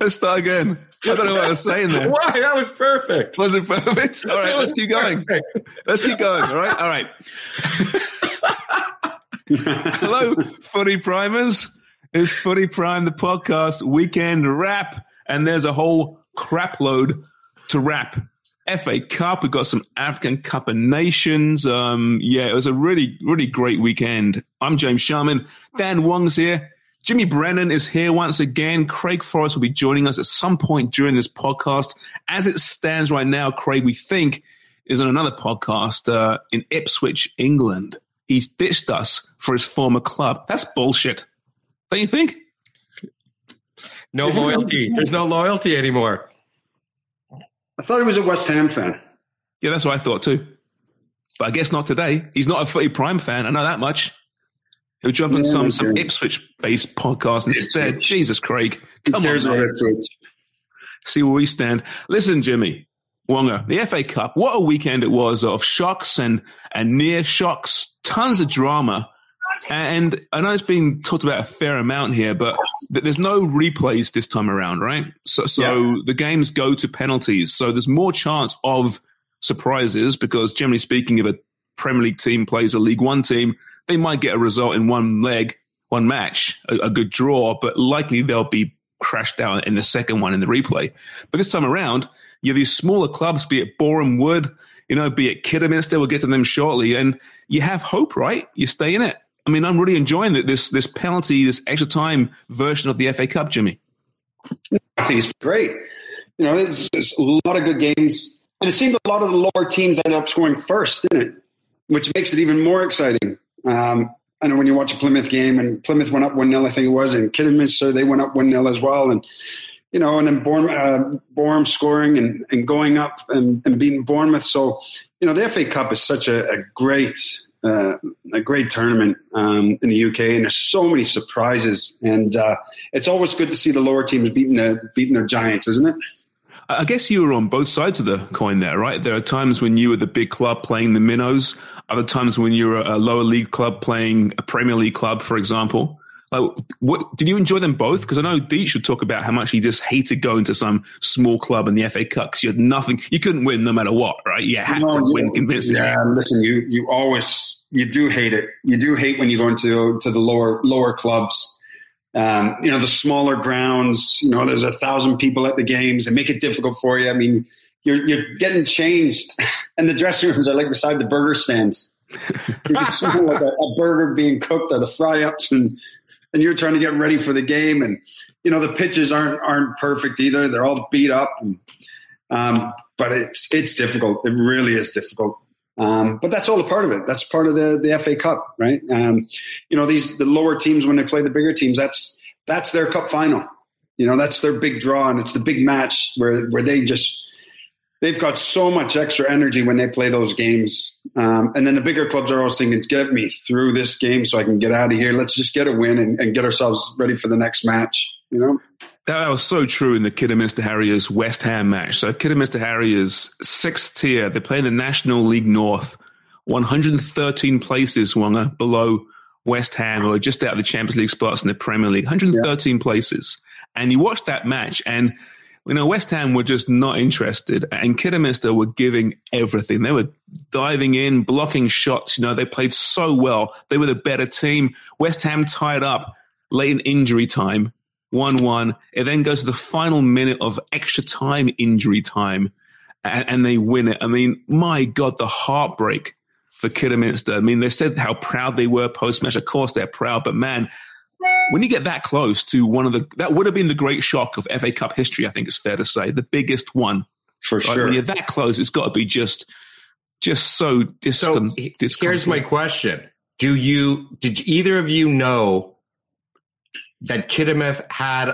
Let's start again. I don't know what I was saying there. Why? That was perfect. Was it perfect? All right, let's keep going. Let's keep going. All right, all right. Hello, footy primers. It's Footy Prime, the podcast weekend wrap, and there's a whole crap load to wrap. FA Cup, we've got some African Cup of Nations. Um, yeah, it was a really, really great weekend. I'm James Sharman. Dan Wong's here. Jimmy Brennan is here once again. Craig Forrest will be joining us at some point during this podcast. As it stands right now, Craig, we think, is on another podcast uh, in Ipswich, England. He's ditched us for his former club. That's bullshit. Don't you think? No loyalty. There's no loyalty anymore. I thought he was a West Ham fan. Yeah, that's what I thought too. But I guess not today. He's not a Footy Prime fan. I know that much. He'll jump on Yeah, some some Ipswich based podcast instead. Ipswich. Jesus, Craig. Come on, man. See where we stand. Listen, Jimmy Wonga, the FA Cup. What a weekend it was of shocks and and near shocks, tons of drama. And I know it's been talked about a fair amount here, but there's no replays this time around, right? So, so the games go to penalties. So there's more chance of surprises because, generally speaking, if a Premier League team plays a League One team, they might get a result in one leg, one match, a, a good draw, but likely they'll be crashed out in the second one in the replay. But this time around, you have these smaller clubs, be it Boreham Wood, you know, be it Kidderminster, we'll get to them shortly, and you have hope, right? You stay in it. I mean, I'm really enjoying that this this penalty, this extra time version of the FA Cup, Jimmy. I think it's great. You know, it's, a lot of good games, and it seemed a lot of the lower teams ended up scoring first, didn't it? Which makes it even more exciting. Um, I know when you watch a Plymouth game, and Plymouth went up one 0 I think it was, and Kidderminster they went up one 0 as well, and you know, and then Bourne, uh, Bourne scoring and, and going up and, and beating Bournemouth. So, you know, the FA Cup is such a, a great uh, a great tournament um, in the UK, and there's so many surprises, and uh, it's always good to see the lower teams beating the beating their giants, isn't it? I guess you were on both sides of the coin there, right? There are times when you were the big club playing the minnows, other times when you're a lower league club playing a Premier League club, for example. Like, what did you enjoy them both? Because I know Deech would talk about how much he just hated going to some small club in the FA Cup because you had nothing, you couldn't win no matter what, right? You had No, to you- win convincingly. Yeah, listen, you you always you do hate it. You do hate when you go into to the lower lower clubs. Um, you know the smaller grounds. You know, there's a thousand people at the games and make it difficult for you. I mean, you're you're getting changed, and the dressing rooms are like beside the burger stands. You can smell like a, a burger being cooked or the fry ups, and and you're trying to get ready for the game. And you know the pitches aren't aren't perfect either. They're all beat up. And, um, but it's it's difficult. It really is difficult. Um, but that's all a part of it. That's part of the the FA Cup, right? Um, you know, these the lower teams when they play the bigger teams, that's that's their cup final. You know, that's their big draw, and it's the big match where where they just they've got so much extra energy when they play those games. Um, and then the bigger clubs are always thinking, get me through this game so I can get out of here. Let's just get a win and, and get ourselves ready for the next match. You know, That was so true in the Kidderminster Harriers West Ham match. So Kidderminster Harriers, sixth tier, they play in the National League North, 113 places, Wonga, below West Ham, or just out of the Champions League spots in the Premier League, 113 yeah. places. And you watch that match, and you know West Ham were just not interested, and Kidderminster were giving everything. They were diving in, blocking shots. You know they played so well. They were the better team. West Ham tied up late in injury time 1 1. It then goes to the final minute of extra time injury time and, and they win it. I mean, my God, the heartbreak for Kidderminster. I mean, they said how proud they were post match. Of course, they're proud, but man, when you get that close to one of the, that would have been the great shock of FA Cup history, I think it's fair to say, the biggest one. For right? sure. When you're that close, it's got to be just, just so distant. So here's my question: Do you, did either of you know that Kiddermouth had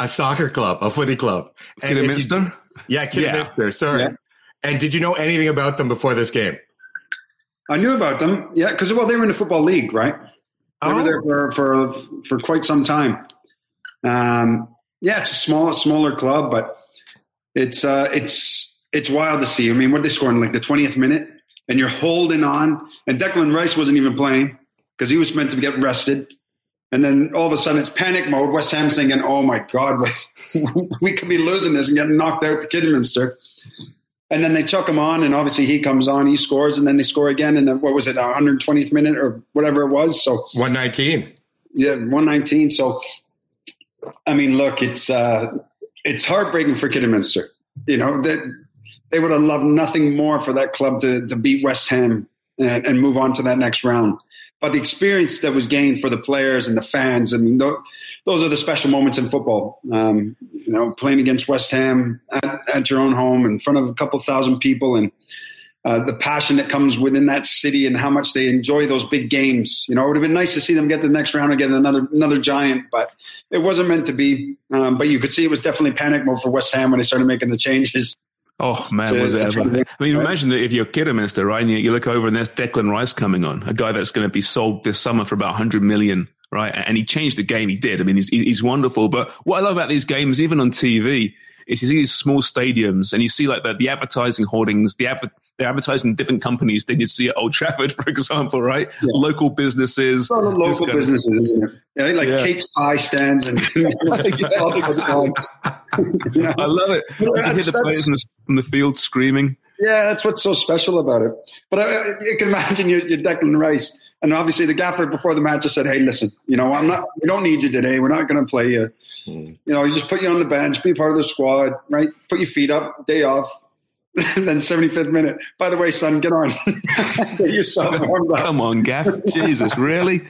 a soccer club, a footy club. Kidderminster? Yeah, Kidderminster, yeah. sorry. Yeah. And did you know anything about them before this game? I knew about them, yeah, because well, they were in the football league, right? They oh. were there for, for for quite some time. Um, yeah, it's a small, smaller club, but it's uh, it's it's wild to see. I mean, what they scored in like the twentieth minute, and you're holding on, and Declan Rice wasn't even playing because he was meant to get rested. And then all of a sudden it's panic mode. West Ham's thinking, oh my God, we, we could be losing this and getting knocked out to Kidderminster. And then they took him on, and obviously he comes on, he scores, and then they score again. And then what was it, 120th minute or whatever it was? So 119. Yeah, 119. So, I mean, look, it's uh, it's heartbreaking for Kidderminster. You know that they would have loved nothing more for that club to to beat West Ham and, and move on to that next round but the experience that was gained for the players and the fans, I mean, th- those are the special moments in football. Um, you know, playing against West Ham at, at, your own home in front of a couple thousand people, and uh, the passion that comes within that city, and how much they enjoy those big games. You know, it would have been nice to see them get the next round and get another another giant, but it wasn't meant to be. Um, but you could see it was definitely panic mode for West Ham when they started making the changes. Oh man, to, was it ever? I mean, imagine if you're Kidderminster, right? And you, you, look over and there's Declan Rice coming on, a guy that's going to be sold this summer for about 100 million, right? And he changed the game. He did. I mean, he's he's wonderful. But what I love about these games, even on TV, is you see these small stadiums and you see like the, the advertising hoardings, the adver- they're advertising different companies than you see at Old Trafford, for example, right? Yeah. Local businesses. Well, local businesses, of, isn't it? Yeah, like yeah. Kate's pie stands and you know? I love it. You hear the players in the, in the, field screaming. Yeah, that's what's so special about it. But I, you can imagine you're, you're Declan Rice. And obviously, the gaffer before the match just said, "Hey, listen, you know, I'm not. We don't need you today. We're not going to play you. Mm. You know, you just put you on the bench, be part of the squad, right? Put your feet up, day off. and then 75th minute. By the way, son, get on. get yourself warmed up. Come on, Gaff. Jesus, really?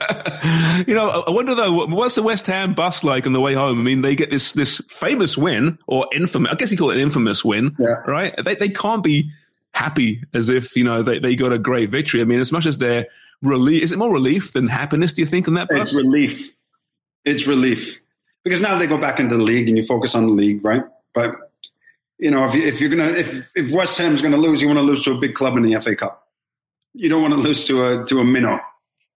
you know, I wonder though, what's the West Ham bus like on the way home? I mean, they get this this famous win or infamous. I guess you call it an infamous win, yeah. right? They they can't be happy as if you know they, they got a great victory. I mean, as much as they're relief, is it more relief than happiness? Do you think on that bus? It's relief it's relief because now they go back into the league and you focus on the league, right? But you know, if, you, if you're gonna if if West Ham's gonna lose, you want to lose to a big club in the FA Cup. You don't want to lose to a to a minnow,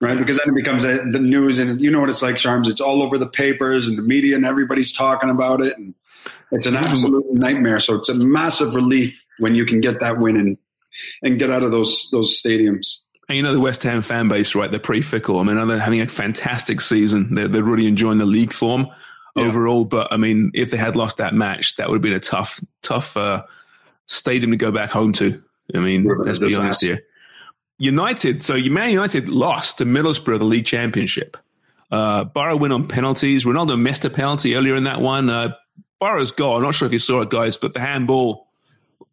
right? Because then it becomes a, the news, and you know what it's like, Sharms. It's all over the papers and the media, and everybody's talking about it, and it's an absolute nightmare. So it's a massive relief when you can get that win and and get out of those those stadiums. And you know the West Ham fan base, right? They're pretty fickle. I mean, they're having a fantastic season. They're, they're really enjoying the league form yeah. overall. But I mean, if they had lost that match, that would have been a tough, tough uh, stadium to go back home to. I mean, let's be honest here. United, so Man United lost to Middlesbrough the league championship. Uh, Borough win on penalties. Ronaldo missed a penalty earlier in that one. Uh, Borough's goal, I'm not sure if you saw it, guys, but the handball,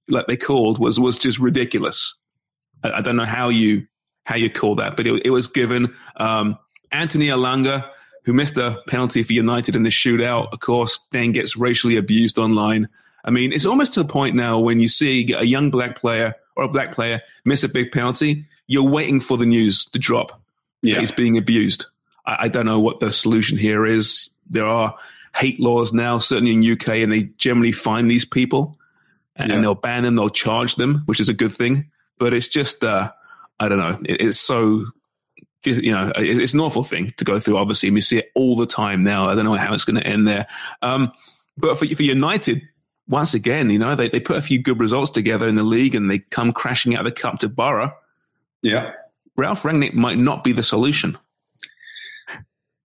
like they called, was was just ridiculous. I, I don't know how you how you call that, but it, it was given. Um, Anthony Elanga, who missed a penalty for United in the shootout, of course, then gets racially abused online. I mean, it's almost to the point now when you see a young black player or a black player miss a big penalty, you're waiting for the news to drop. Yeah. He's being abused. I, I don't know what the solution here is. There are hate laws now, certainly in UK, and they generally find these people and, yeah. they'll ban them, they'll charge them, which is a good thing. But it's just, uh, I don't know. It, it's so you know, it's an awful thing to go through. Obviously, and we see it all the time now. I don't know how it's going to end there. Um, but for, for United, once again, you know, they, they put a few good results together in the league and they come crashing out of the cup to Borough. Yeah. Ralf Rangnick might not be the solution.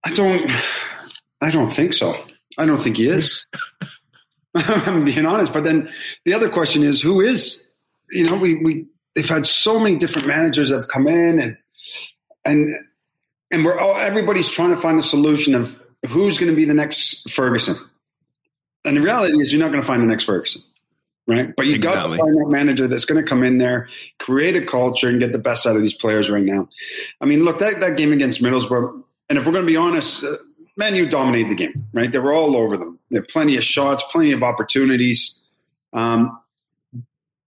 I don't, I don't think so. I don't think he is. I'm being honest. But then the other question is, who is? You know, we we they've had so many different managers that have come in and and and we're all everybody's trying to find a solution of who's going to be the next Ferguson. And the reality is, you're not going to find the next Ferguson, right? But you exactly. got to find that manager that's going to come in there, create a culture, and get the best out of these players right now. I mean, look that that game against Middlesbrough, and if we're going to be honest, uh, Man U dominated the game, right? They were all over them. They had plenty of shots, plenty of opportunities. Um,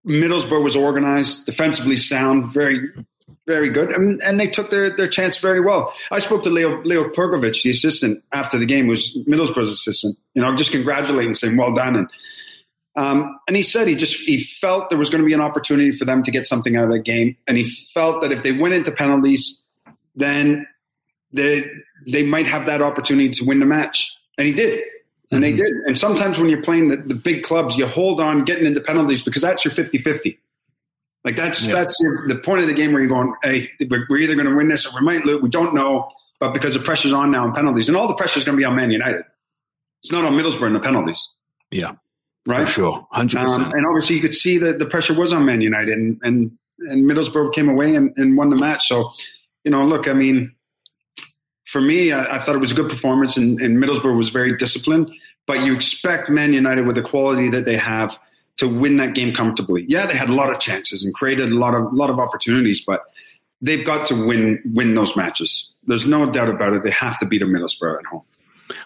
Middlesbrough was organized, defensively sound, very very good, and, and they took their, their chance very well. I spoke to Leo Leo Percovich, the assistant, after the game, who's Middlesbrough's assistant. You know, just congratulating, saying well done, and um, and he said he just he felt there was going to be an opportunity for them to get something out of that game, and he felt that if they went into penalties, then they they might have that opportunity to win the match, and he did. And mm-hmm. they did. And sometimes when you're playing the, the big clubs, you hold on getting into penalties because that's your 50 50. Like that's yeah. that's your, the point of the game where you're going, hey, we're either going to win this or we might lose. We don't know, but because the pressure's on now in penalties, and all the pressure's going to be on Man United. It's not on Middlesbrough in the penalties. Yeah, right. For sure, hundred um, percent. And obviously, you could see that the pressure was on Man United, and and, and Middlesbrough came away and, and won the match. So, you know, look, I mean, for me, I, I thought it was a good performance, and, and Middlesbrough was very disciplined. But you expect Man United with the quality that they have to win that game comfortably. Yeah, they had a lot of chances and created a lot of lot of opportunities, but they've got to win win those matches. There's no doubt about it. They have to beat a Middlesbrough at home.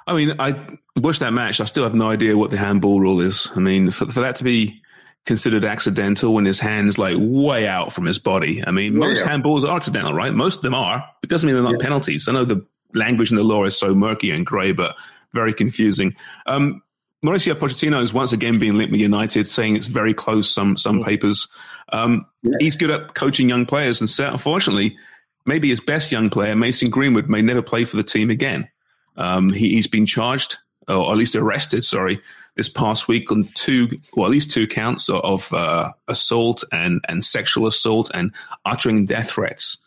I mean, I watched that match. I still have no idea what the handball rule is. I mean, for, for that to be considered accidental when his hands like way out from his body. I mean, most yeah. handballs are accidental, right? Most of them are. It doesn't mean they're not yeah. penalties. I know the language in the law is so murky and grey, but very confusing. Um, Mauricio Pochettino is once again being linked with United, saying it's very close. Some some mm. papers. Um. He's good at coaching young players, and so, unfortunately, maybe his best young player, Mason Greenwood, may never play for the team again. Um, he, has been charged, or at least arrested. Sorry, this past week on two, well, at least two counts of uh, assault and and sexual assault and uttering death threats.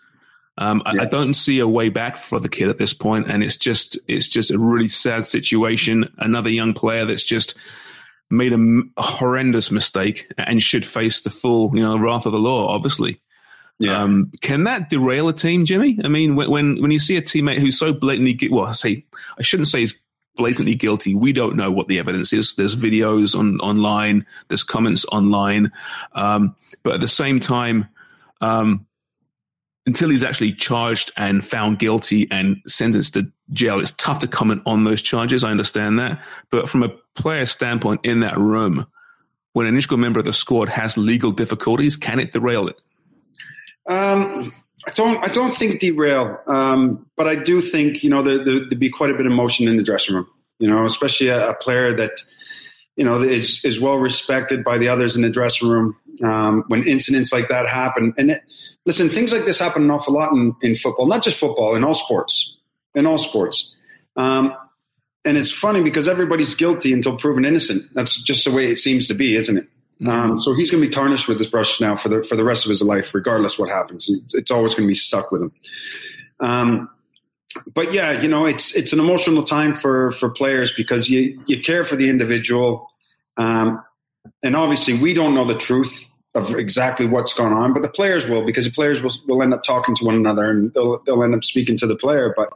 Um, yeah. I, I, don't see a way back for the kid at this point, and it's just it's just a really sad situation. Another young player that's just made a, a horrendous mistake and should face the full you know wrath of the law. Obviously, yeah. Um, can that derail a team, Jimmy? I mean, when when you see a teammate who's so blatantly well, I say I shouldn't say he's blatantly guilty. We don't know what the evidence is. There's videos on online. There's comments online, um, but at the same time, um, until he's actually charged and found guilty and sentenced to jail, it's tough to comment on those charges. I understand that. But from a player standpoint in that room, when an integral member of the squad has legal difficulties, can it derail it? Um, I don't. I don't think derail, um, but I do think you know there, there, would be quite a bit of motion in the dressing room. You know, especially a, a player that you know is is well respected by the others in the dressing room. Um, when incidents like that happen, and it, listen, things like this happen an awful lot in, in football, not just football, in all sports, in all sports. Um, and it's funny because everybody's guilty until proven innocent. That's just the way it seems to be, isn't it? Mm-hmm. Um, so he's going to be tarnished with his brush now for the for the rest of his life, regardless what happens. It's, it's always going to be stuck with him. Um, but yeah, you know, it's it's an emotional time for for players because you you care for the individual, um, and obviously we don't know the truth of exactly what's going on, but the players will because the players will, will end up talking to one another and they'll, they'll end up speaking to the player. But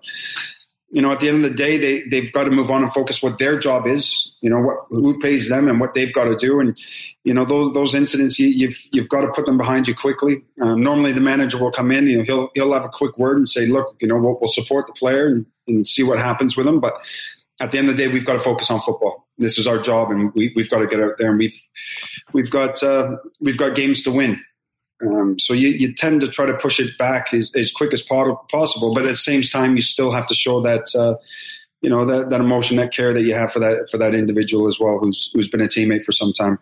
you know, at the end of the day, they they've got to move on and focus what their job is. You know, what who pays them and what they've got to do. And you know, those those incidents, you, have you've, you've got to put them behind you quickly. Um, normally, the manager will come in. You know, he'll he'll have a quick word and say, "Look, you know, we'll, we'll support the player and, and see what happens with them." But at the end of the day, we've got to focus on football. This is our job, and we, have got to get out there and we've we've got uh, we've got games to win. Um, so you, you tend to try to push it back as, as quick as possible, but at the same time, you still have to show that uh, you know that, that emotion, that care that you have for that for that individual as well, who's who's been a teammate for some time.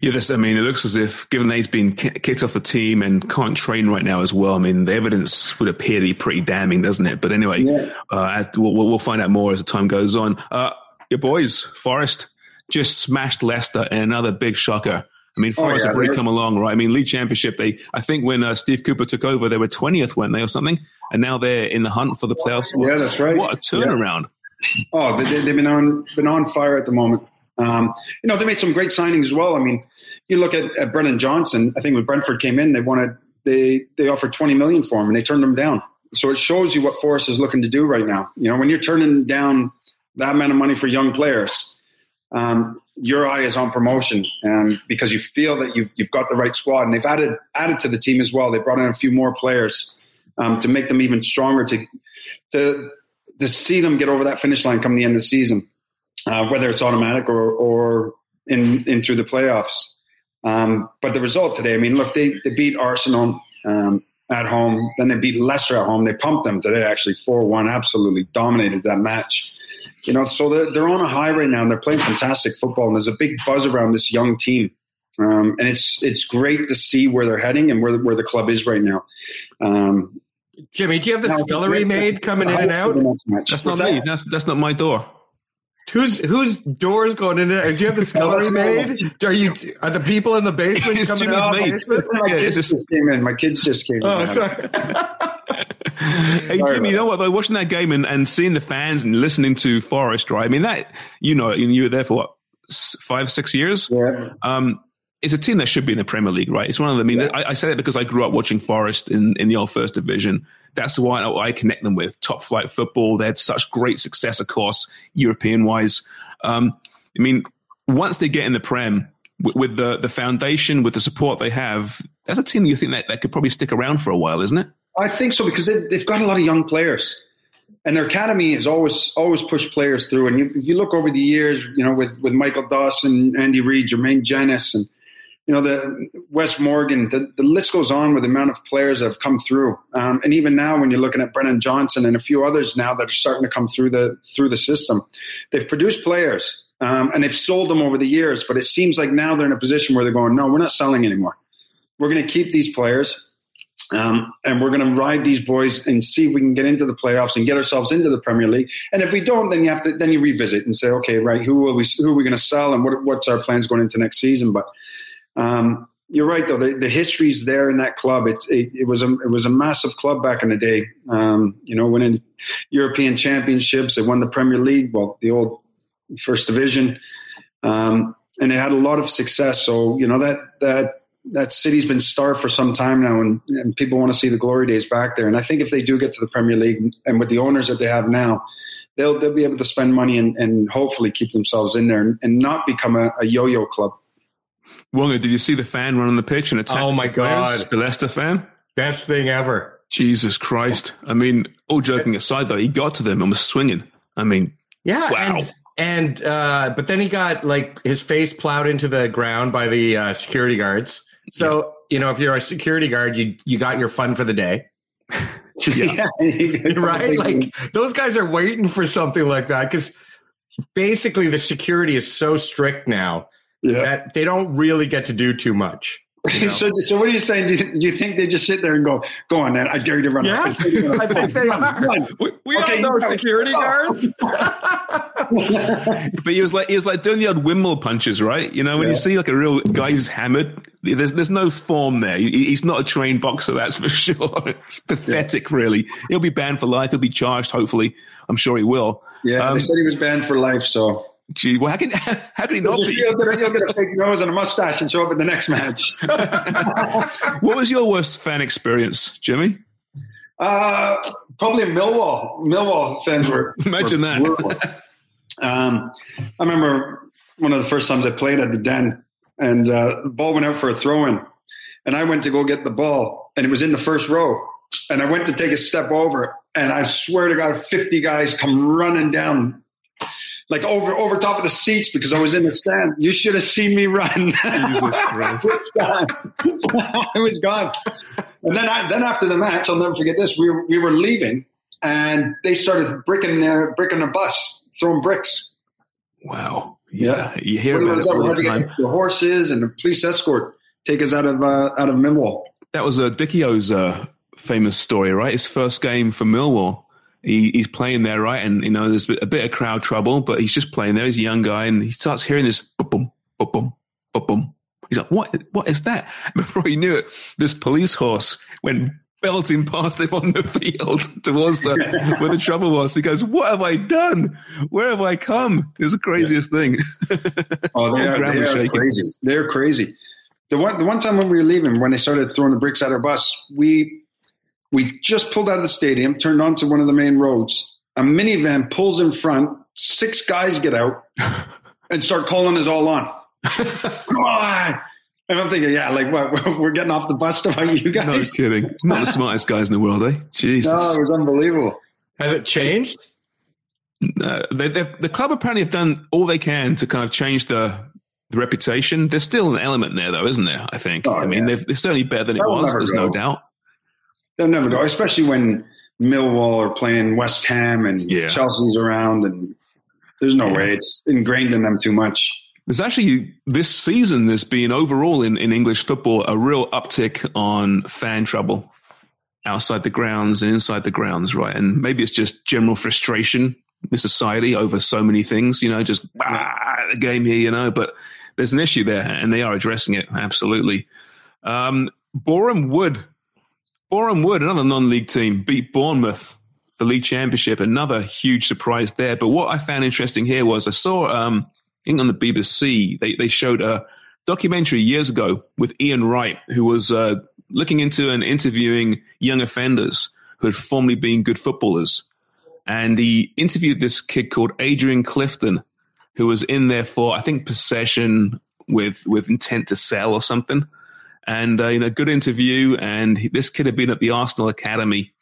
Yeah, this, I mean, it looks as if, given that he's been kicked off the team and can't train right now as well, I mean, the evidence would appear to be pretty damning, doesn't it? But anyway, yeah. uh, as, we'll, we'll, find out more as the time goes on. Uh, your boys, Forest, just smashed Leicester in another big shocker. I mean, Forest oh, yeah, have really come along, right? I mean, league championship, they, I think when uh, Steve Cooper took over, they were 20th, weren't they, or something? And now they're in the hunt for the playoffs. Yeah, that's right. What a turnaround. Yeah. Oh, they, have been on, been on fire at the moment. Um, you know, they made some great signings as well. I mean, you look at, at Brennan Johnson. I think when Brentford came in, they wanted they they offered twenty million for him, and they turned him down. So it shows you what Forest is looking to do right now. You know, when you're turning down that amount of money for young players, um, your eye is on promotion, and because you feel that you've you've got the right squad, and they've added added to the team as well. They brought in a few more players um, to make them even stronger to to to see them get over that finish line come the end of the season uh, whether it's automatic or, or in, in through the playoffs. Um, but the result today, I mean, look, they, they beat Arsenal um, at home, then they beat Leicester at home. They pumped them today, actually, 4 1, absolutely dominated that match. You know, so they're, they're on a high right now and they're playing fantastic football. And there's a big buzz around this young team. Um, and it's it's great to see where they're heading and where, where the club is right now. Um, Jimmy, do you have the scullery maid coming in and out? That's not me. That's, that's not my door. Who's whose doors going in there? Do you have the scullery maid? Are you are the people in the basement it's coming out? Basement? My kids just, just came in. My kids just came in. oh, in. sorry. hey Jimmy, you know what? Though watching that game and, and seeing the fans and listening to Forest, right? I mean that you know you were there for what five six years. Yeah. Um, it's a team that should be in the Premier League, right? It's one of the. I mean, yeah. I, I, say that because I grew up watching Forest in, in the old First Division. That's why I, I connect them with top flight football. They had such great success, of course, European wise. Um, I mean, once they get in the Prem with, with, the the foundation, with the support they have, that's a team you think that, that could probably stick around for a while, isn't it? I think so because they, they've got a lot of young players and their academy has always always pushed players through. And you, if you look over the years, you know, with with Michael Dawson, Andy Reid, Jermaine Jenas, and you know, the Wes Morgan, the, the list goes on with the amount of players that have come through. Um, and even now, when you're looking at Brennan Johnson and a few others now that are starting to come through the through the system, they've produced players um, and they've sold them over the years. But it seems like now they're in a position where they're going, no, we're not selling anymore. We're going to keep these players. Um, and we're going to ride these boys and see if we can get into the playoffs and get ourselves into the Premier League. And if we don't, then you have to then you revisit and say, okay, right, who will we who are we going to sell and what, what's our plans going into next season? But um, you're right, though. The, the history's there in that club. It, it, it, was a it was a massive club back in the day. Um, you know, winning European championships. They won the Premier League. Well, the old First Division, um, and they had a lot of success. So you know that that that city's been starved for some time now, and, and people want to see the glory days back there. And I think if they do get to the Premier League, and with the owners that they have now, they'll they'll be able to spend money and, and hopefully keep themselves in there and, and not become a, a yo-yo club. Wonga, did you see the fan run on the pitch and attack? Oh my god, the Leicester fan! Best thing ever. Jesus Christ! I mean, all joking aside, though, he got to them and was swinging. I mean, yeah, wow. And, and uh, but then he got like his face plowed into the ground by the uh, security guards. So yeah. you know, if you're a security guard, you you got your fun for the day. yeah. right? Like those guys are waiting for something like that because basically the security is so strict now yeah. that they don't really get to do too much. You know? so, so what are you saying? Do you, do you, think they just sit there and go, "Go on, man! I dare you to run." Yes, I think they are. We, we okay, all know security oh. guards. But he was like he was like doing the old windmill punches, right? You know, when yeah. you see like a real guy who's hammered, there's there's no form there. He's not a trained boxer, that's for sure. It's pathetic, yeah. really. He'll be banned for life. He'll be charged. Hopefully, I'm sure he will. Yeah, um, they said he was banned for life. So Gee, well, how can how can he not be? You'll get, a, you'll get a fake nose and a mustache and show up in the next match. what was your worst fan experience, Jimmy? Uh, probably Millwall. Millwall fans were. Imagine were, that. Um, I remember one of the first times I played at the Den, and uh, the ball went out for a throw in, and I went to go get the ball, and it was in the first row, and I went to take a step over, and I swear to God, fifty guys come running down like over over top of the seats because I was in the stand. You should have seen me run. Jesus Christ! it was gone. And then I, then after the match, I'll never forget this. We were, we were leaving, and they started bricking their bricking the bus, throwing bricks. Wow. Yeah, you hear about it all the time. The horses and the police escort take us out of uh, out of Millwall. That was uh, Dichio's uh, famous story, right? His first game for Millwall. He, he's playing there, right? And you know, there's a bit of crowd trouble, but he's just playing there. He's a young guy, and he starts hearing this boom, boom, boom, boom. He's like, "What? What is that?" Before he knew it, this police horse went belting past him on the field towards the where the trouble was. He goes, "What have I done? Where have I come?" It's the craziest yeah. thing. oh, they are, they are crazy. They're crazy. The one the one time when we were leaving, when they started throwing the bricks at our bus, we we just pulled out of the stadium, turned onto one of the main roads. A minivan pulls in front. Six guys get out and start calling us all on. Come on. And I'm thinking, yeah, like what? We're getting off the bus to fight you guys. No kidding. Not the smartest guys in the world, eh? Jesus. No, it was unbelievable. Has it changed? No, they, the club apparently have done all they can to kind of change the the reputation. There's still an element there, though, isn't there? I think. Oh, I mean, yeah. they're certainly better than it was. There's go. no doubt. They'll never go, especially when Millwall are playing West Ham and yeah. Chelsea's around, and there's no yeah. way it's ingrained in them too much. There's actually this season, there's been overall in, in English football a real uptick on fan trouble outside the grounds and inside the grounds, right? And maybe it's just general frustration in society over so many things, you know, just ah, the game here, you know, but there's an issue there and they are addressing it. Absolutely. Um, Boreham Wood, Boreham Wood, another non-league team beat Bournemouth, the league championship, another huge surprise there. But what I found interesting here was I saw, um, think on the BBC, they, they showed a documentary years ago with Ian Wright, who was uh, looking into and interviewing young offenders who had formerly been good footballers. And he interviewed this kid called Adrian Clifton, who was in there for, I think, possession with, with intent to sell or something. And, uh, you know, good interview. And he, this kid had been at the Arsenal Academy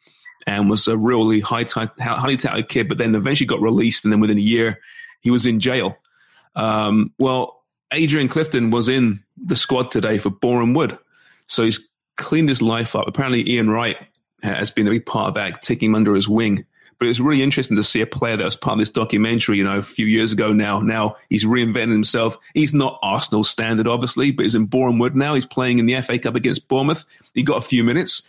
and was a really high highly touted kid, but then eventually got released. And then within a year, he was in jail. Um, well, Adrian Clifton was in the squad today for Boreham Wood. So he's cleaned his life up. Apparently, Ian Wright has been a big part of that, taking him under his wing. But it's really interesting to see a player that was part of this documentary, you know, a few years ago now. Now he's reinvented himself. He's not Arsenal standard, obviously, but he's in Boreham Wood now. He's playing in the FA Cup against Bournemouth. He got a few minutes.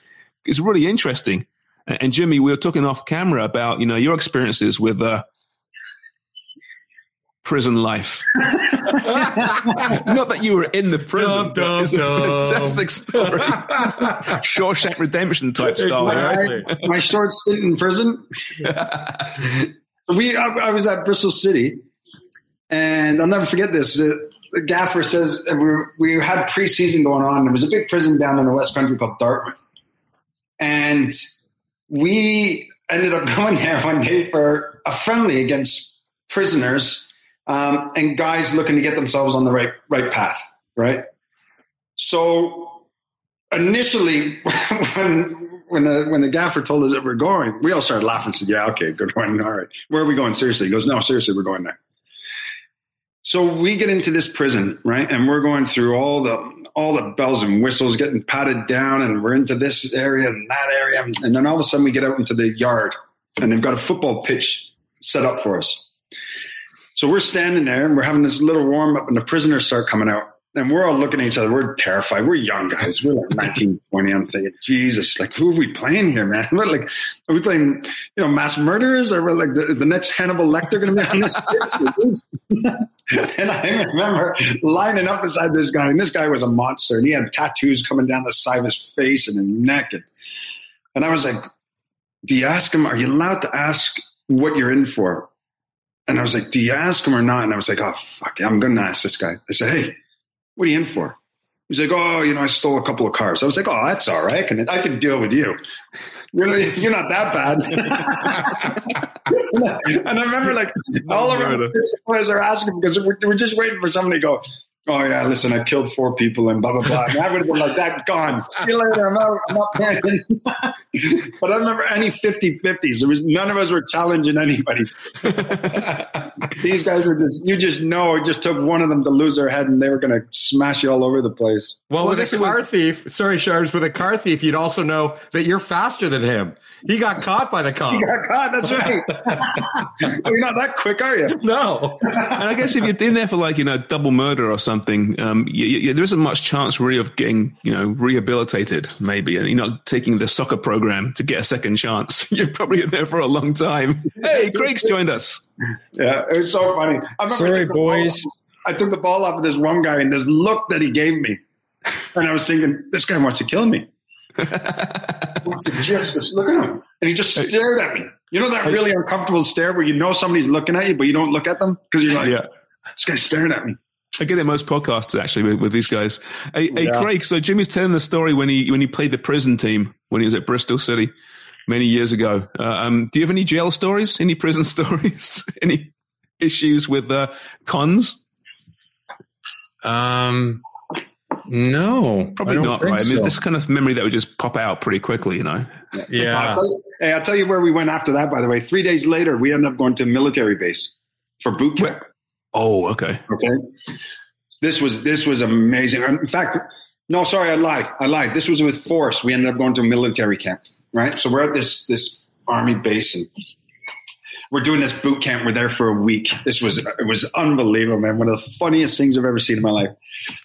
It's really interesting. And Jimmy, we were talking off camera about, you know, your experiences with uh, prison life. Not that you were in the prison. Dum, dum, it's a fantastic story. Shawshank Redemption type style. Exactly. Right? My short stint in prison. we, I, I, was at Bristol City, and I'll never forget this. The, the gaffer says we, we had preseason going on. There was a big prison down in the West Country called Dartmoor, and we ended up going there one day for a friendly against prisoners um, and guys looking to get themselves on the right right path, right? So initially, when when the when the gaffer told us that we're going, we all started laughing. and Said, "Yeah, okay, good one. All right, where are we going? Seriously?" He goes, "No, seriously, we're going there." So we get into this prison, right, and we're going through all the all the bells and whistles, getting patted down, and we're into this area and that area, and then all of a sudden we get out into the yard, and they've got a football pitch set up for us. So we're standing there and we're having this little warm up, and the prisoners start coming out. And we're all looking at each other. We're terrified. We're young guys. We're like 19, 20. I'm thinking, Jesus, like, who are we playing here, man? We're like, are we playing, you know, mass murderers? Or like, the, is the next Hannibal Lecter going to be on this pitch? and I remember lining up beside this guy, and this guy was a monster, and he had tattoos coming down the side of his face and his neck. And, and I was like, do you ask him, are you allowed to ask what you're in for? And I was like, do you ask him or not? And I was like, oh, fuck, I'm going to ask this guy. I said, hey, what are you in for? He's like, oh, you know, I stole a couple of cars. I was like, oh, that's all right. I can, I can deal with you. You're, you're not that bad. and, I, remember like all of our players are asking because we're, we're just waiting for somebody to go, oh yeah, listen, I killed four people and blah blah blah. And I would have been like that, gone. See you later. I'm not, I'm not playing. but I remember any 50-50s. There was none of us were challenging anybody. These guys were just, you just know, it just took one of them to lose their head and they were going to smash you all over the place. Well, Well, with a it would- car thief, sorry, Shards, with a car thief, you'd also know that you're faster than him. He got caught by the cop. You got caught, that's right. you're not that quick, are you? No. And I guess if you're in there for like you know double murder or something, um, you, you, there isn't much chance really of getting you know rehabilitated. Maybe and you're not taking the soccer program to get a second chance. You're probably in there for a long time. Hey, Craig's joined us. Yeah, it was so funny. I remember Sorry, took the ball- boys. I took the ball off of this one guy and this look that he gave me. And I was thinking, this guy wants to kill me. Wants to just, just look at him. And he just stared at me. You know that really uncomfortable stare where you know somebody's looking at you, but you don't look at them because you're like, Yeah. this guy's staring at me. I get it most podcasts actually with, with these guys. Hey, hey Craig, so Jimmy's telling the story when he when he played the prison team when he was at Bristol City many years ago. Uh, um, do you have any jail stories? Any prison stories? any issues with uh, cons? Um, no, Probably don't not, think right? I mean, this kind of memory that would just pop out pretty quickly, you know. I'll Yeah, tell you, hey, I'll tell you where we went after that, by the way. Three days later, we ended up going to a military base for boot camp. Oh, okay. Okay. This was this was amazing. In fact, no, sorry, I lied. I lied. This was with Forest. We ended up going to a military camp, right? So we're at this this army base and we're doing this boot camp. We're there for a week. This was it was unbelievable, man. One of the funniest things I've ever seen in my life.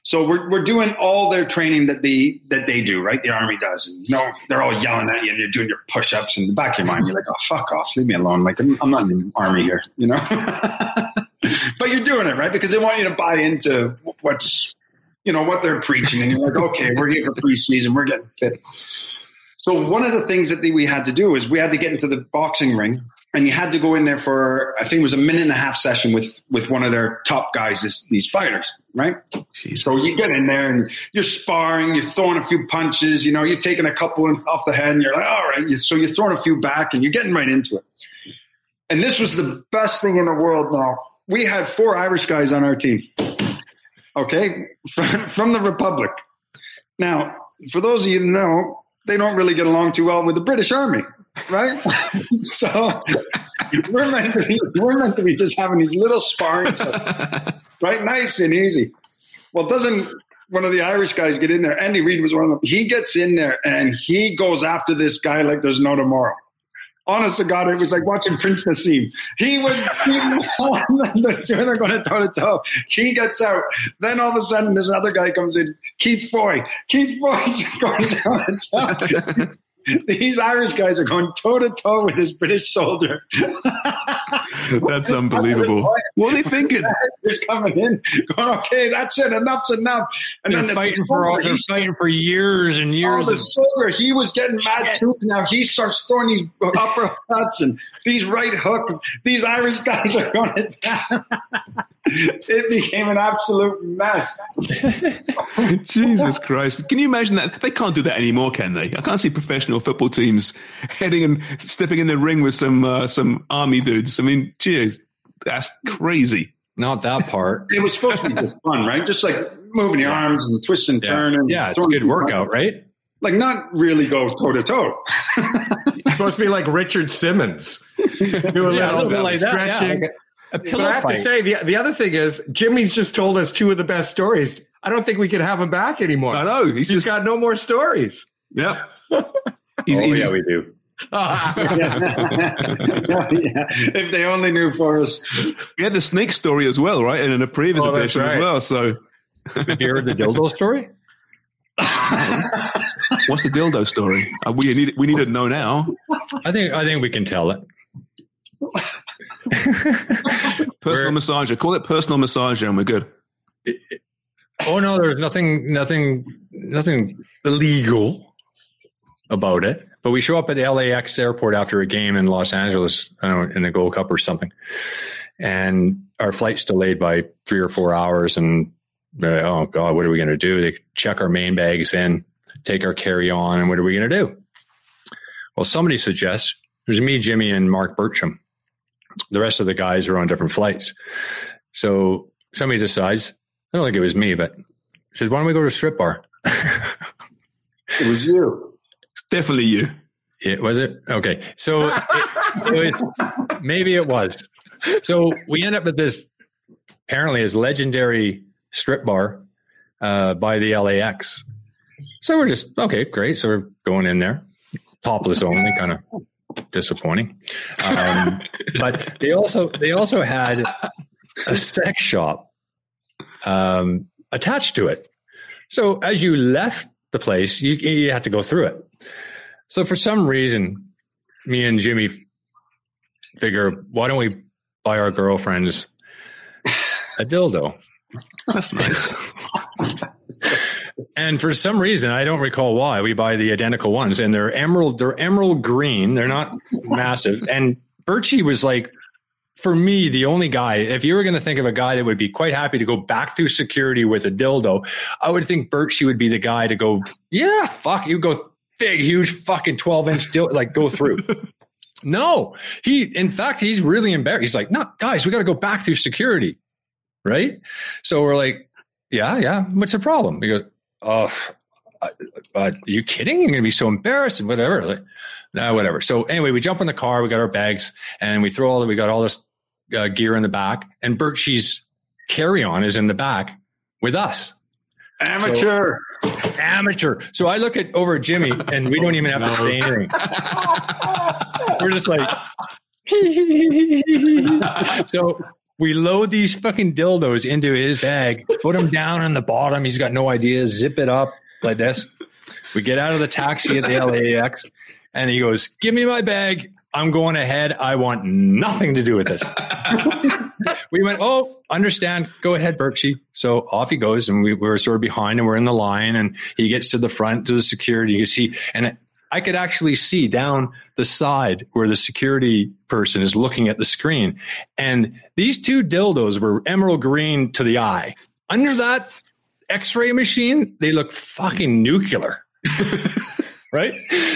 So we're we're doing all their training that the that they do, right? The army does, and you know they're all yelling at you, and you're doing your push ups. In the back of your mind, you're like, "Oh, fuck off, leave me alone." Like I'm, I'm not in the army here, you know. but you're doing it right because they want you to buy into what's you know what they're preaching, and you're like, "Okay, we're here for preseason, we're getting fit." So one of the things that we had to do is we had to get into the boxing ring, and you had to go in there for I think it was a minute and a half session with with one of their top guys, this, these fighters, right? So you get in there and you're sparring, you're throwing a few punches, you know, you're taking a couple off the head, and you're like, all right. So you're throwing a few back, and you're getting right into it. And this was the best thing in the world. Now we had four Irish guys on our team, okay, from, the Republic. Now, for those of you who know, they don't really get along too well with the British Army, right? so we're meant to be we're meant to be just having these little sparring, right? Nice and easy. Well, doesn't one of the Irish guys get in there? Andy Reid was one of them. He gets in there and he goes after this guy like there's no tomorrow. Honest to God, it was like watching Prince Naseem. He was, he was they're going toe to toe. He gets out. Then all of a sudden, this other guy comes in, Keith Foy. Keith Foy's going toe to toe. These Irish guys are going toe to toe with this British soldier. That's unbelievable. What are they thinking? Just coming in, going, okay, that's it, enough's enough. And they're then the fighting for all, they're fighting for years and Oh, years. the of, soldier, he was getting mad too. Now he starts throwing these uppercuts and these right hooks. These Irish guys are going to town. it became an absolute mess. Jesus Christ. Can you imagine that? They can't do that anymore, can they? I can't see professional football teams heading and stepping in the ring with some uh, some army dudes. I mean, geez, that's crazy. not that part. It was supposed to be just fun, right? Just like moving your arms and twisting, and Yeah, turning. yeah, it's a good workout, right? Like not really go toe to toe. It's supposed to be like Richard Simmons. Do a Yeah, little bit like that. Yeah, stretching. like a, a But I have fight. to say, the, the other thing is, Jimmy's just told us two of the best stories. I don't think we can have him back anymore. I know. He's He's just, got no more stories. yeah. He's, oh, he's yeah, we do. yeah. If they only knew Forrest. he had the snake story as well, right? And in a previous Oh, that's edition as well. So, Have you heard the dildo story? What's the dildo story? Uh, we need we need to know now. I think I think we can tell it. Personal Where- massager. Call it personal massager, and we're good. Oh no, there's nothing, nothing, nothing illegal about it. But we show up at the LAX airport after a game in Los Angeles, I don't know, in the Gold Cup or something, and our flight's delayed by three or four hours. And uh, oh god, what are we going to do? They check our main bags in, take our carry on, and what are we going to do? Well, somebody suggests there's me, Jimmy, and Marc Bircham. The rest of the guys are on different flights. So somebody decides, I don't think it was me, but says, why don't we go to a strip bar? It was you. It's definitely you. It was it? Okay. So it, it was, maybe it was. so we end up at this apparently is legendary strip bar uh, by the LAX. So we're just okay, great. So we're going in there, topless only, kind of disappointing. Um, but they also they also had a sex shop um, attached to it. So as you left the place, you you had to go through it. So for some reason, me and Jimmy figure, why don't we buy our girlfriends a dildo? That's nice. And for some reason, I don't recall why, we buy the identical ones, and they're emerald. They're emerald green. They're not massive. And Birchie was like, for me, the only guy. If you were going to think of a guy that would be quite happy to go back through security with a dildo, I would think Birchie would be the guy to go. Yeah, fuck, you go big, huge, fucking twelve inch dildo, like go through. no, he. In fact, he's really embarrassed. He's like, no, guys, we got to go back through security, right? So we're like, yeah, yeah. What's the problem? He goes, oh, uh, are you kidding? You're going to be so embarrassed and whatever. Like, nah, whatever. So anyway, we jump in the car, we got our bags, and we throw all. We got all this uh, gear in the back, and Birchie's carry on is in the back with us. Amateur. Amateur. So I look at over at Jimmy, and we don't even have to say anything. We're just like. so we load these fucking dildos into his bag, put them down on the bottom. He's got no idea. Zip it up like this. We get out of the taxi at the LAX, and he goes, "Give me my bag. I'm going ahead. I want nothing to do with this." we went, "Oh, understand. Go ahead, Birchie." So off he goes, and we were sort of behind, and we're in the line, and he gets to the front to the security. You see, and I could actually see down the side where the security person is looking at the screen. And these two dildos were emerald green to the eye. Under that x ray machine, they look fucking nuclear. right?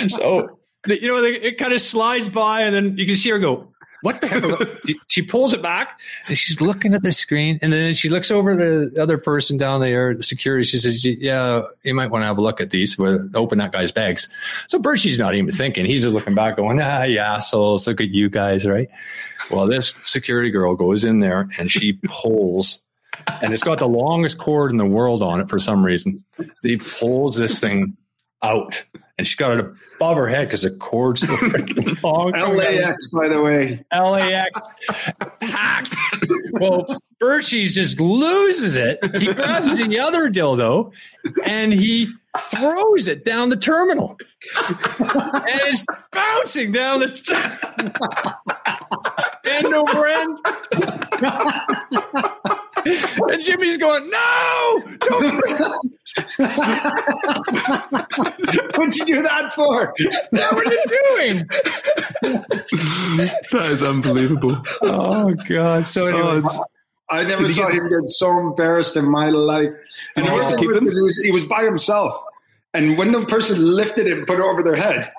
So, you know, it kind of slides by, and then you can see her go, what the heck? she pulls it back and she's looking at the screen. And then she looks over the other person down there, the security. She says, Yeah, you might want to have a look at these. Open that guy's bags. So Birchie's not even thinking. He's just looking back, going, Ah, you assholes. Look at you guys, right? Well, this security girl goes in there and she pulls. And it's got the longest cord in the world on it for some reason. He pulls this thing out and she's got it above her head because the cord's so freaking long. LAX, by the way. LAX packed. Well, Birchie's just loses it. He grabs the other dildo and he throws it down the terminal. and it's bouncing down the end over end. and Jimmy's going, no, don't. What'd you do that for? what are you doing? that is unbelievable. Oh God! So anyway, oh, I never saw him get so embarrassed in my life. And oh. he, was, he, was, he was by himself, and when the person lifted it and put it over their head,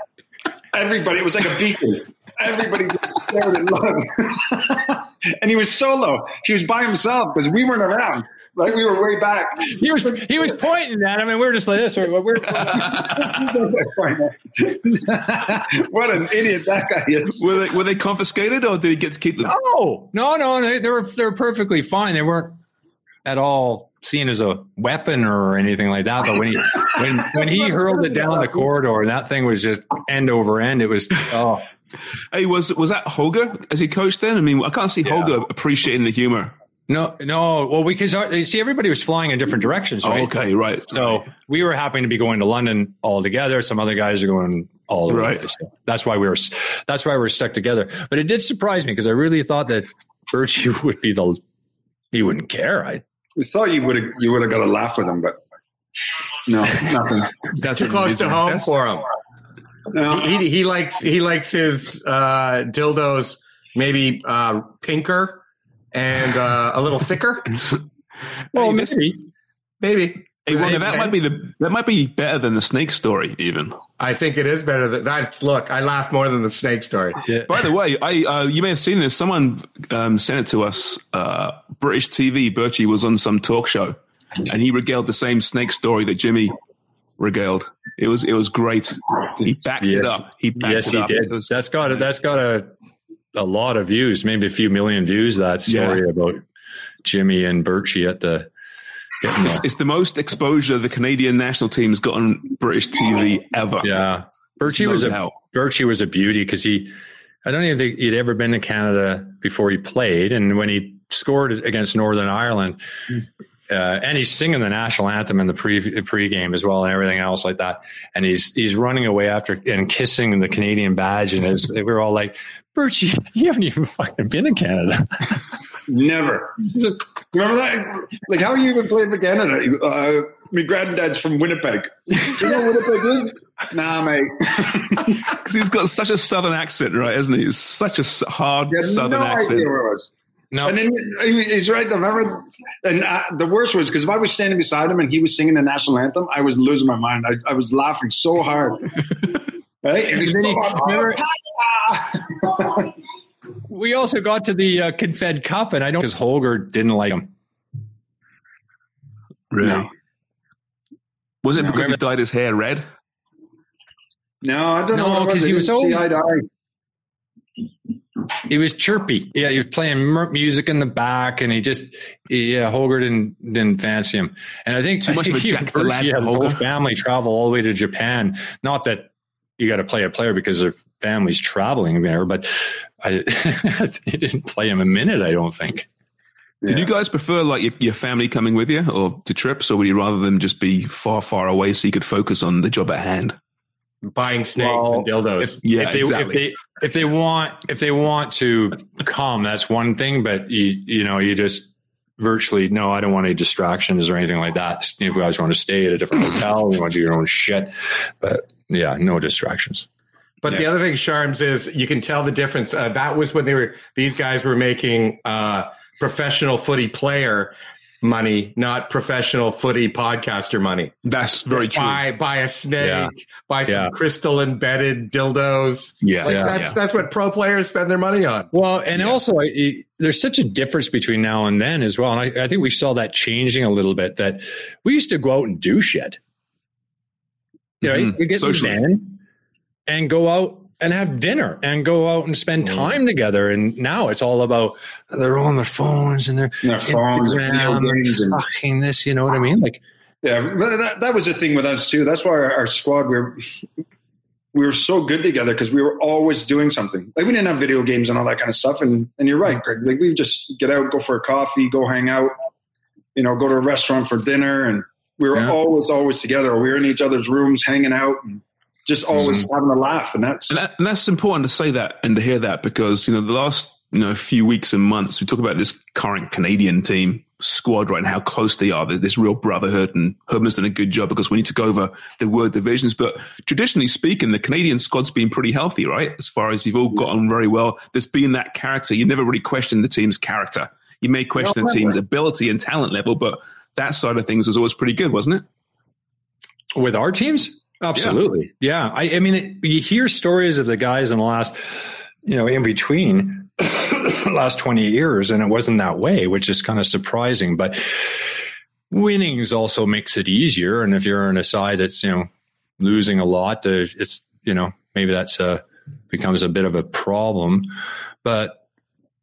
everybody it was like a beacon. Everybody just stared and loved. and he was solo. He was by himself because we weren't around. Right, we were way back. He was he was pointing at him, and we were just like this. We're, we're what an idiot that guy is. Were they, were they confiscated, or did he get to keep them? No, no, no. They, they were they were perfectly fine. They weren't at all seen as a weapon or anything like that. But when he when when he hurled it down the corridor, and that thing was just end over end, it was oh. Hey, was was that Holger as he coached then? I mean, I can't see yeah. Holger appreciating the humor. No, no. Well, because you uh, see, everybody was flying in different directions. Right? Oh, okay, right. So we were happening to be going to London all together. Some other guys are going all the right. way. So that's why we were. That's why we were stuck together. But it did surprise me because I really thought that Birchie would be the. He wouldn't care. I. We thought you would have. You would have got a laugh with him, but no, nothing. That's too close to home for him. No. He, he, he likes he likes his uh, dildos maybe uh, pinker and uh, a little thicker. well, maybe, maybe. Hey, well, that might be the that might be better than the snake story. Even I think it is better than that. Look, I laughed more than the snake story. Yeah. By the way, I uh, you may have seen this. Someone um, sent it to us. Uh, British TV. Birchie was on some talk show, and he regaled the same snake story that Jimmy regaled. It was it was great. He backed yes. it up. He backed yes, it he up. did. Was, that's got to that's got to a lot of views, maybe a few million views. That story Yeah. about Jimmy and Birchie at the getting It's, the, it's the most exposure the Canadian national team's got on British TV ever. yeah. Birchie No was a doubt. Birchie was a beauty because he, I don't even think he'd ever been to Canada before he played, and when he scored against Northern Ireland, uh, and he's singing the national anthem in the pre pregame as well, and everything else like that, and he's he's running away after and kissing the Canadian badge, and his, we're all like, Birchie, you haven't even fucking been in Canada. Never. Remember that? Like, how are you even playing for Canada? Uh, my granddad's from Winnipeg. Do you know what Winnipeg is? Nah, mate. Because he's got such a southern accent, right? Isn't he? It's such a hard You had southern no accent. idea where it was. No, And then he's right. I remember, and uh, the worst was because if I was standing beside him and he was singing the national anthem, I was losing my mind. I, I was laughing so hard. right? And he's then he- "Oh, remember- ah." We also got to the uh, Confed Cup, and I know because Holger didn't like him. Really? No. Was it No. because he dyed his hair red? No, I don't No, know. what it 'cause he was didn't see eye to eye. He was chirpy. Yeah, he was playing music in the back, and he just yeah, Holger didn't didn't fancy him. And I think Too I much of think a he Jack and the Lad, had Holger. whole family travel all the way to Japan. Not that you got to play a player because their family's traveling there, but I he didn't play him a minute. I don't think. Did you guys prefer like your, your family coming with you or to trips, or would you rather them just be far, far away so you could focus on the job at hand? Buying snakes Well, and dildos. If, Yeah, if they, exactly. If they, if they want, if they want to come, that's one thing. But you, you know, you just virtually no. I don't want any distractions or anything like that. If you guys want to stay at a different hotel, you want to do your own shit. But yeah, no distractions. But the other thing, Sharms, is you can tell the difference. Uh, that was when they were; these guys were making uh, professional footy player money, not professional footy podcaster money. That's very true. Buy buy a snake, Yeah. buy some Yeah. crystal embedded dildos. Yeah, Like Yeah. that's yeah. that's what pro players spend their money on. Well, and also I, it- there's such a difference between now and then as well. And I, I think we saw that changing a little bit. That we used to go out and do shit. You know, Mhm. you get Socially. in the van and go out and have dinner and go out and spend Mm. time together. And now it's all about they're on their phones and they're Their phones and video games and fucking this. You know what I mean? Like, Yeah, that, that was the thing with us too. That's why our, our squad we were we were so good together because we were always doing something. Like we didn't have video games and all that kind of stuff. And and you're right, Greg. Like we just get out, go for a coffee, go hang out, you know, go to a restaurant for dinner, and we were Yeah. always always together. We were in each other's rooms, hanging out, and just mm-hmm. always having a laugh. And that's And, that, and that's important to say that and to hear that because you know the last you know few weeks and months we talk about this current Canadian team squad right and how close they are. There's this real brotherhood, and Herdman's done a good job because we need to go over the word divisions. But traditionally speaking, the Canadian squad's been pretty healthy, right? As far as you've all got on very well. There's been that character. You never really question the team's character. You may question No, the team's ability and talent level, but that side of things was always pretty good, wasn't it? with our teams? Absolutely. Yeah, I, I mean it, you hear stories of the guys in the last you know in between last 20 years and it wasn't that way which is kind of surprising but winnings also makes it easier and if you're on a side that's you know losing a lot uh, it's you know maybe that's a becomes a bit of a problem but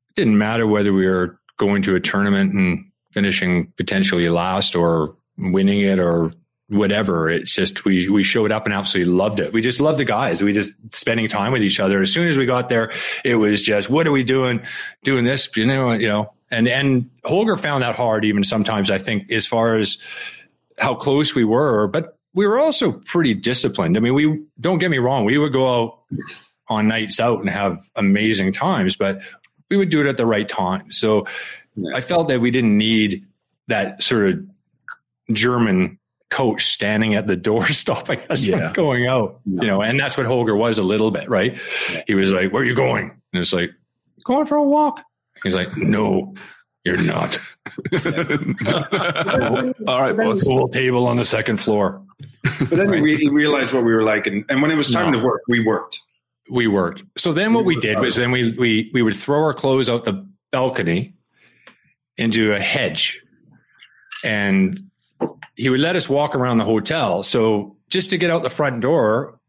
it didn't matter whether we were going to a tournament and finishing potentially last or winning it or whatever. It's just we we showed up and absolutely loved it. We just loved the guys. We just spending time with each other. As soon as we got there, it was just what are we doing? Doing this, you know, you know. And and Holger found that hard even sometimes. I think as far as how close we were, but we were also pretty disciplined. I mean, we don't get me wrong. We would go out on nights out and have amazing times, but we would do it at the right time. So I felt that we didn't need that sort of German coach standing at the door stopping us Yeah. from going out. You know, and that's what Holger was a little bit, right? He was like, Where are you going? And it's like, Going for a walk. He's like, No, you're not. All right, boss. Pool table on the second floor. but then we, we realized what we were like, and, and when it was time No. to work, we worked. we worked. So then what we did was then we we we would throw our clothes out the balcony into a hedge. And he would let us walk around the hotel. So just to get out the front door,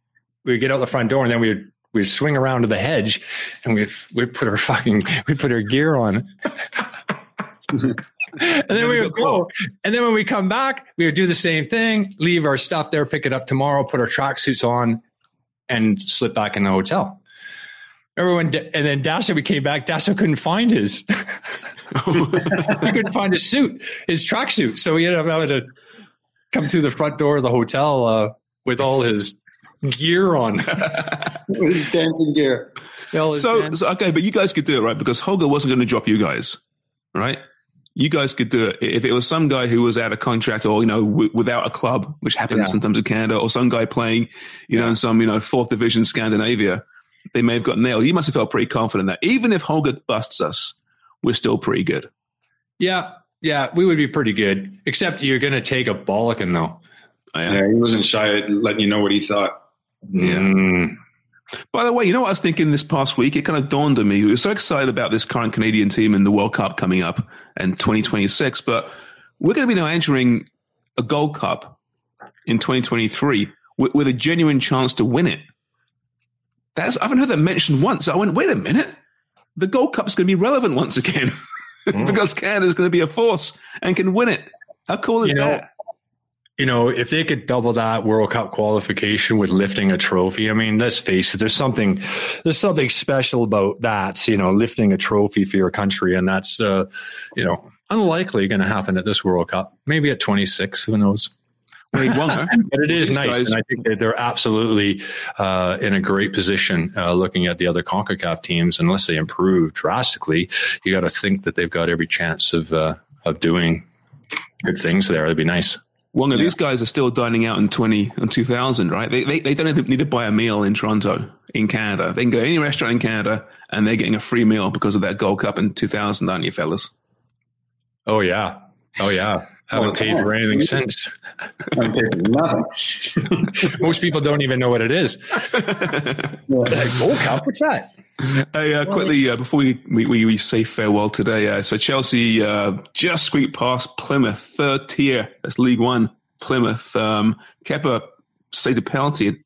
we'd get out the front door and then we would we'd swing around to the hedge and we'd, we'd put our fucking, we'd put our gear on. and then we would go. And then when we come back, we would do the same thing, leave our stuff there, pick it up tomorrow, put our tracksuits on, and slip back in the hotel. Everyone, and then Dasso we came back. Dasso couldn't find his. he couldn't find his suit, his tracksuit. So he ended up having to come through the front door of the hotel uh, with all his gear on, his dancing gear. So, so, okay, but you guys could do it, right? Because Holger wasn't going to drop you guys, right? You guys could do it if it was some guy who was out of contract or you know w- without a club, which happens yeah. sometimes in Canada, or some guy playing, you yeah. know, in some you know fourth division Scandinavia. They may have got nailed. You must have felt pretty confident that even if Holger busts us, we're still pretty good. Yeah, yeah, we would be pretty good. Except you're going to take a Bollican though. Oh, yeah. yeah. he wasn't shy at letting you know what he thought. Yeah. Mm. By the way, you know what I was thinking this past week? It kind of dawned on me. We were so excited about this current Canadian team and the World Cup coming up and 2026, but we're going to be now entering a Gold Cup in 2023 with, with a genuine chance to win it. That's I haven't heard that mentioned once. I went, wait a minute, the Gold Cup is going to be relevant once again mm. because Canada is going to be a force and can win it. How cool is you know, that? you know, if they could double that World Cup qualification with lifting a trophy, I mean, let's face it, there's something, there's something special about that, you know, lifting a trophy for your country. And that's, uh, you know, unlikely going to happen at this World Cup. Maybe at 26, who knows? but it is nice, guys. and I think that they're absolutely uh, in a great position. Uh, looking at the other Concacaf teams, unless they improve drastically, you got to think that they've got every chance of uh, of doing good things there. It'd be nice. One of yeah. these guys are still dining out in 20 and 2000, right? They, they, they don't need to buy a meal in Toronto, in Canada. They can go to any restaurant in Canada and they're getting a free meal because of that Gold Cup in 2000, aren't you, fellas? Oh, yeah. Oh, yeah. Haven't paid for anything since. Haven't paid for nothing. Most people don't even know what it is. Gold Cup? What's that? Hey, uh, quickly uh, before we, we, we say farewell today, uh, so Chelsea uh, just squeaked past Plymouth, third tier. That's League One. Plymouth. Um, Kepa saved a penalty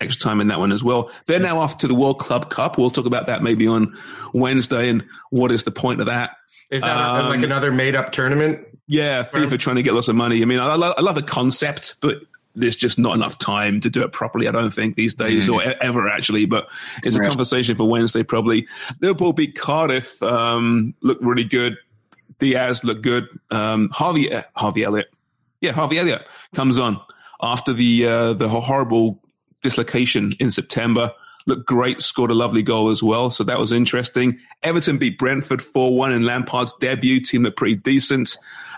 extra time in that one as well. They're now off to the World Club Cup. We'll talk about that maybe on Wednesday and what is the point of that. Is that um, like another made up tournament? Yeah, FIFA trying to get lots of money. I mean, I, I love the concept, but there's just not enough time to do it properly. I don't think these days mm. or ever actually, but it's a conversation for Wednesday probably. Liverpool beat Cardiff, um, looked really good. Diaz looked good. Um, Harvey uh, Harvey Elliott, yeah, Harvey Elliott comes on after the uh, the horrible dislocation in September. Looked great, scored a lovely goal as well. So that was interesting. Everton beat Brentford 4 1 in Lampard's debut. Team looked pretty decent.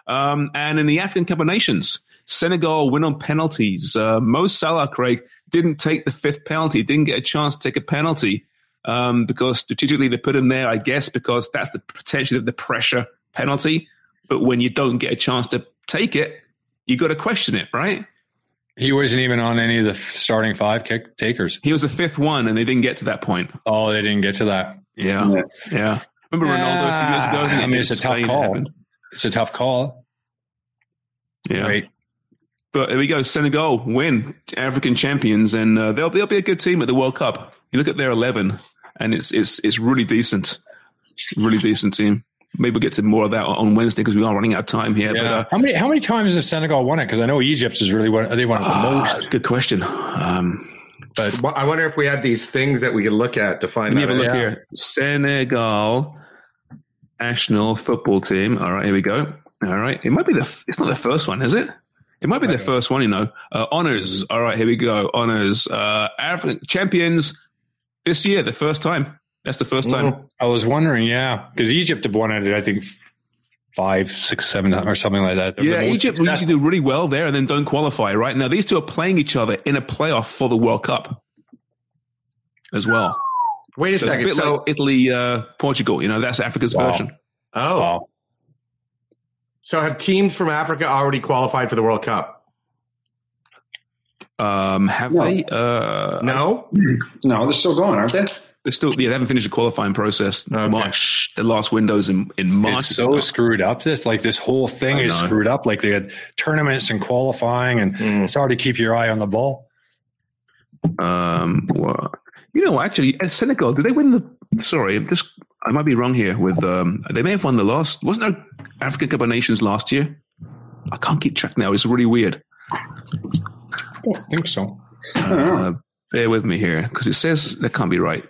Um, and in the African Cup of Nations, Senegal win on penalties. Uh, Mo Salah, Craig, didn't take the fifth penalty, didn't get a chance to take a penalty um, because strategically they put him there, I guess, because that's the potential of the pressure penalty. But when you don't get a chance to take it, you got to question it, right? He wasn't even on any of the starting five kick takers. He was the fifth one, and they didn't get to that point. Oh, they didn't get to that. Yeah, yeah. yeah. Remember Ronaldo a few years ago? I mean, it's a tough call. It's a tough call. Yeah. Right. But there we go. Senegal win African champions, and uh, they'll they'll be a good team at the World Cup. You look at their eleven, and it's it's it's really decent, really decent team. Maybe we'll get to more of that on Wednesday because we are running out of time here. Yeah. But, uh, how many how many times has Senegal won it? Because I know Egypt is really what they won the uh, most. Good question. Um, but I wonder if we have these things that we can look at to find. Let me have a look yeah. here. Senegal national football team. All right, here we go. All right, it might be the. It's not the first one, is it? It might be the first one, you know. Uh, honors. All right, here we go. Honors. Uh, African champions this year, the first time. That's the first time. Mm-hmm. I was wondering, yeah, because Egypt have won it, I think, five, six, seven, or something like that. They're yeah, Egypt usually do really well there and then don't qualify, right? Now, these two are playing each other in a playoff for the World Cup as well. Wait a so second. A so like Italy, uh, Portugal, you know, that's Africa's wow. version. Oh. Wow. So have teams from Africa already qualified for the World Cup? Um, have no. they? Uh, no, no, they're still going, aren't they? They're still, yeah, they haven't finished the qualifying process. Okay. March, the last windows in, in March. It's so screwed up. This like this whole thing is screwed up. Like they had tournaments and qualifying, and mm. it's hard to keep your eye on the ball. Um, well, You know, actually, uh, Senegal did they win the? Sorry, I'm just I might be wrong here. With um, they may have won the last. Wasn't there African Cup of Nations last year? I can't keep track now. It's really weird. I think so. Uh, bear with me here because it says that can't be right.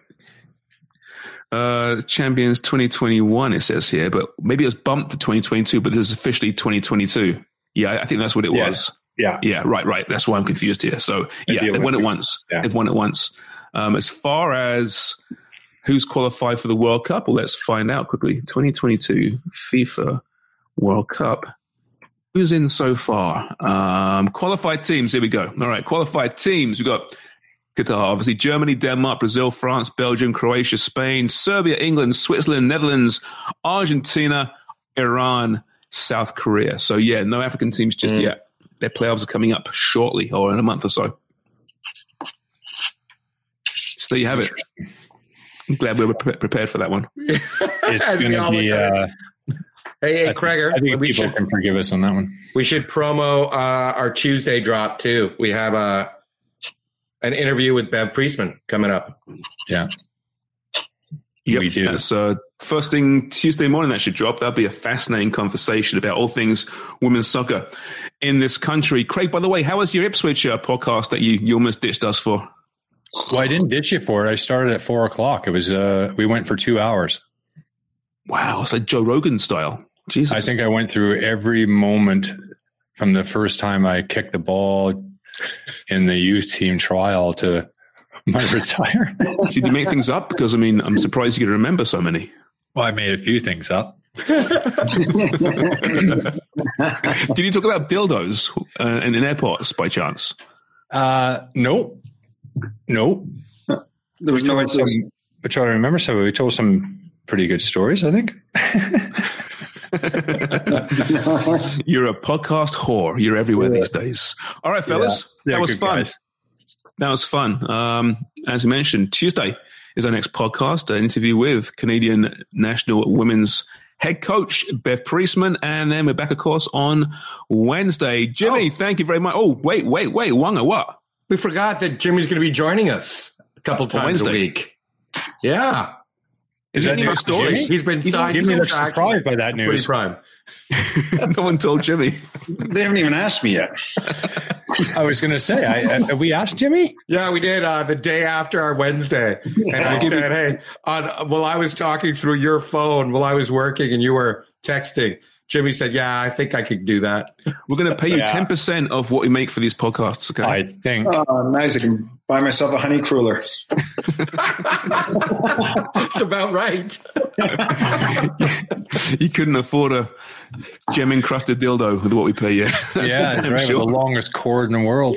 Uh, champions 2021, it says here, but maybe it was bumped to 2022, but this is officially 2022. Yeah, I think that's what it Yeah. was. Yeah. Yeah, right, right. That's why I'm confused here. So, yeah, the they've won it once. Yeah. They've won it once. Um, as far as who's qualified for the World Cup, well, let's find out quickly. 2022 FIFA World Cup. Who's in so far? Um, qualified teams. Here we go. All right, qualified teams. We've got Qatar, obviously Germany, Denmark, Brazil, France, Belgium, Croatia, Spain, Serbia, England, Switzerland, Netherlands, Argentina, Iran, South Korea. So yeah, no African teams just Mm. yet. Their playoffs are coming up shortly or in a month or so. So there you have it. I'm glad we were pre- prepared for that one. It's going to be. look at it. Uh, Hey, hey, I, I think we people should can forgive us on that one. we should promo uh, our Tuesday drop too. We have a an interview with Bev Priestman coming up. Yeah. Yep. We do. That's uh, first thing Tuesday morning that should drop. That'll be a fascinating conversation about all things women's soccer in this country. Craig, by the way, how was your Ipswich uh, podcast that you, you almost ditched us for? Well, I didn't ditch you for it. I started at four o'clock. It was. Uh, we went for two hours. Wow, it's like Joe Rogan style. Jesus. I think I went through every moment from the first time I kicked the ball in the youth team trial to my retirement. Did you make things up? Because I mean, I'm surprised you could remember so many. Well, I made a few things up. Did you talk about dildos uh, in, in airports by chance? Uh, nope, nope. There was no Told some, interest. which I remember. So we told some pretty good stories. I think. You're a podcast whore. You're everywhere these days. All right, fellas, Yeah, that was good fun. That was fun. Um, as I mentioned, Tuesday is our next podcast, an interview with Canadian national women's head coach, Bev Priestman. And then we're back, of course, on Wednesday. Jimmy, thank you very much. Oh, wait, wait, wait. Wonger, what? We forgot that Jimmy's going to be joining us a couple times a week. Yeah, Is that that new news, story? Jimmy? he's been signed. Give me he's looks surprised by that news. prime. no one told Jimmy. They haven't even asked me yet. I was going to say, I, I, we asked Jimmy. Yeah, we did uh, the day after our Wednesday, and I said, "Hey, on, while I was talking through your phone, while I was working, and you were texting." Jimmy said, "Yeah, I think I could do that." We're going to pay you Yeah. 10% of what we make for these podcasts, okay? I think. Oh, nice. I can buy myself a honey cruller. It's about right. you couldn't afford a gem encrusted dildo with what we pay you. That's yeah, for right. sure. The longest cord in the world.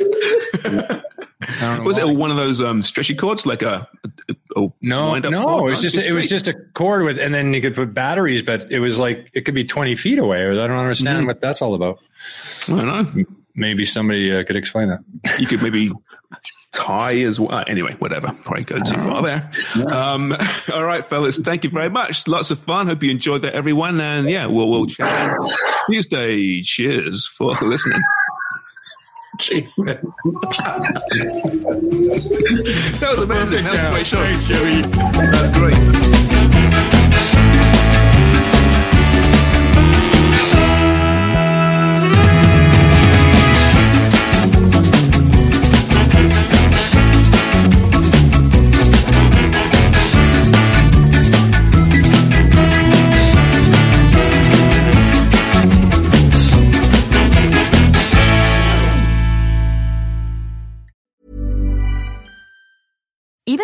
I don't Was it one of those um, stretchy cords, like a, a No, no, it was just it was just a cord with, and then you could put batteries, but it was like it could be twenty feet away. I don't understand Mm-hmm. what that's all about. I don't know. Maybe somebody uh, could explain that. You could maybe tie as well. Anyway, whatever. Probably go too far there. Um, all right, fellas. Thank you very much. Lots of fun. Hope you enjoyed that, everyone. And yeah, we'll we'll chat Tuesday. Cheers for listening. Jesus. That was amazing. That was great. That's great.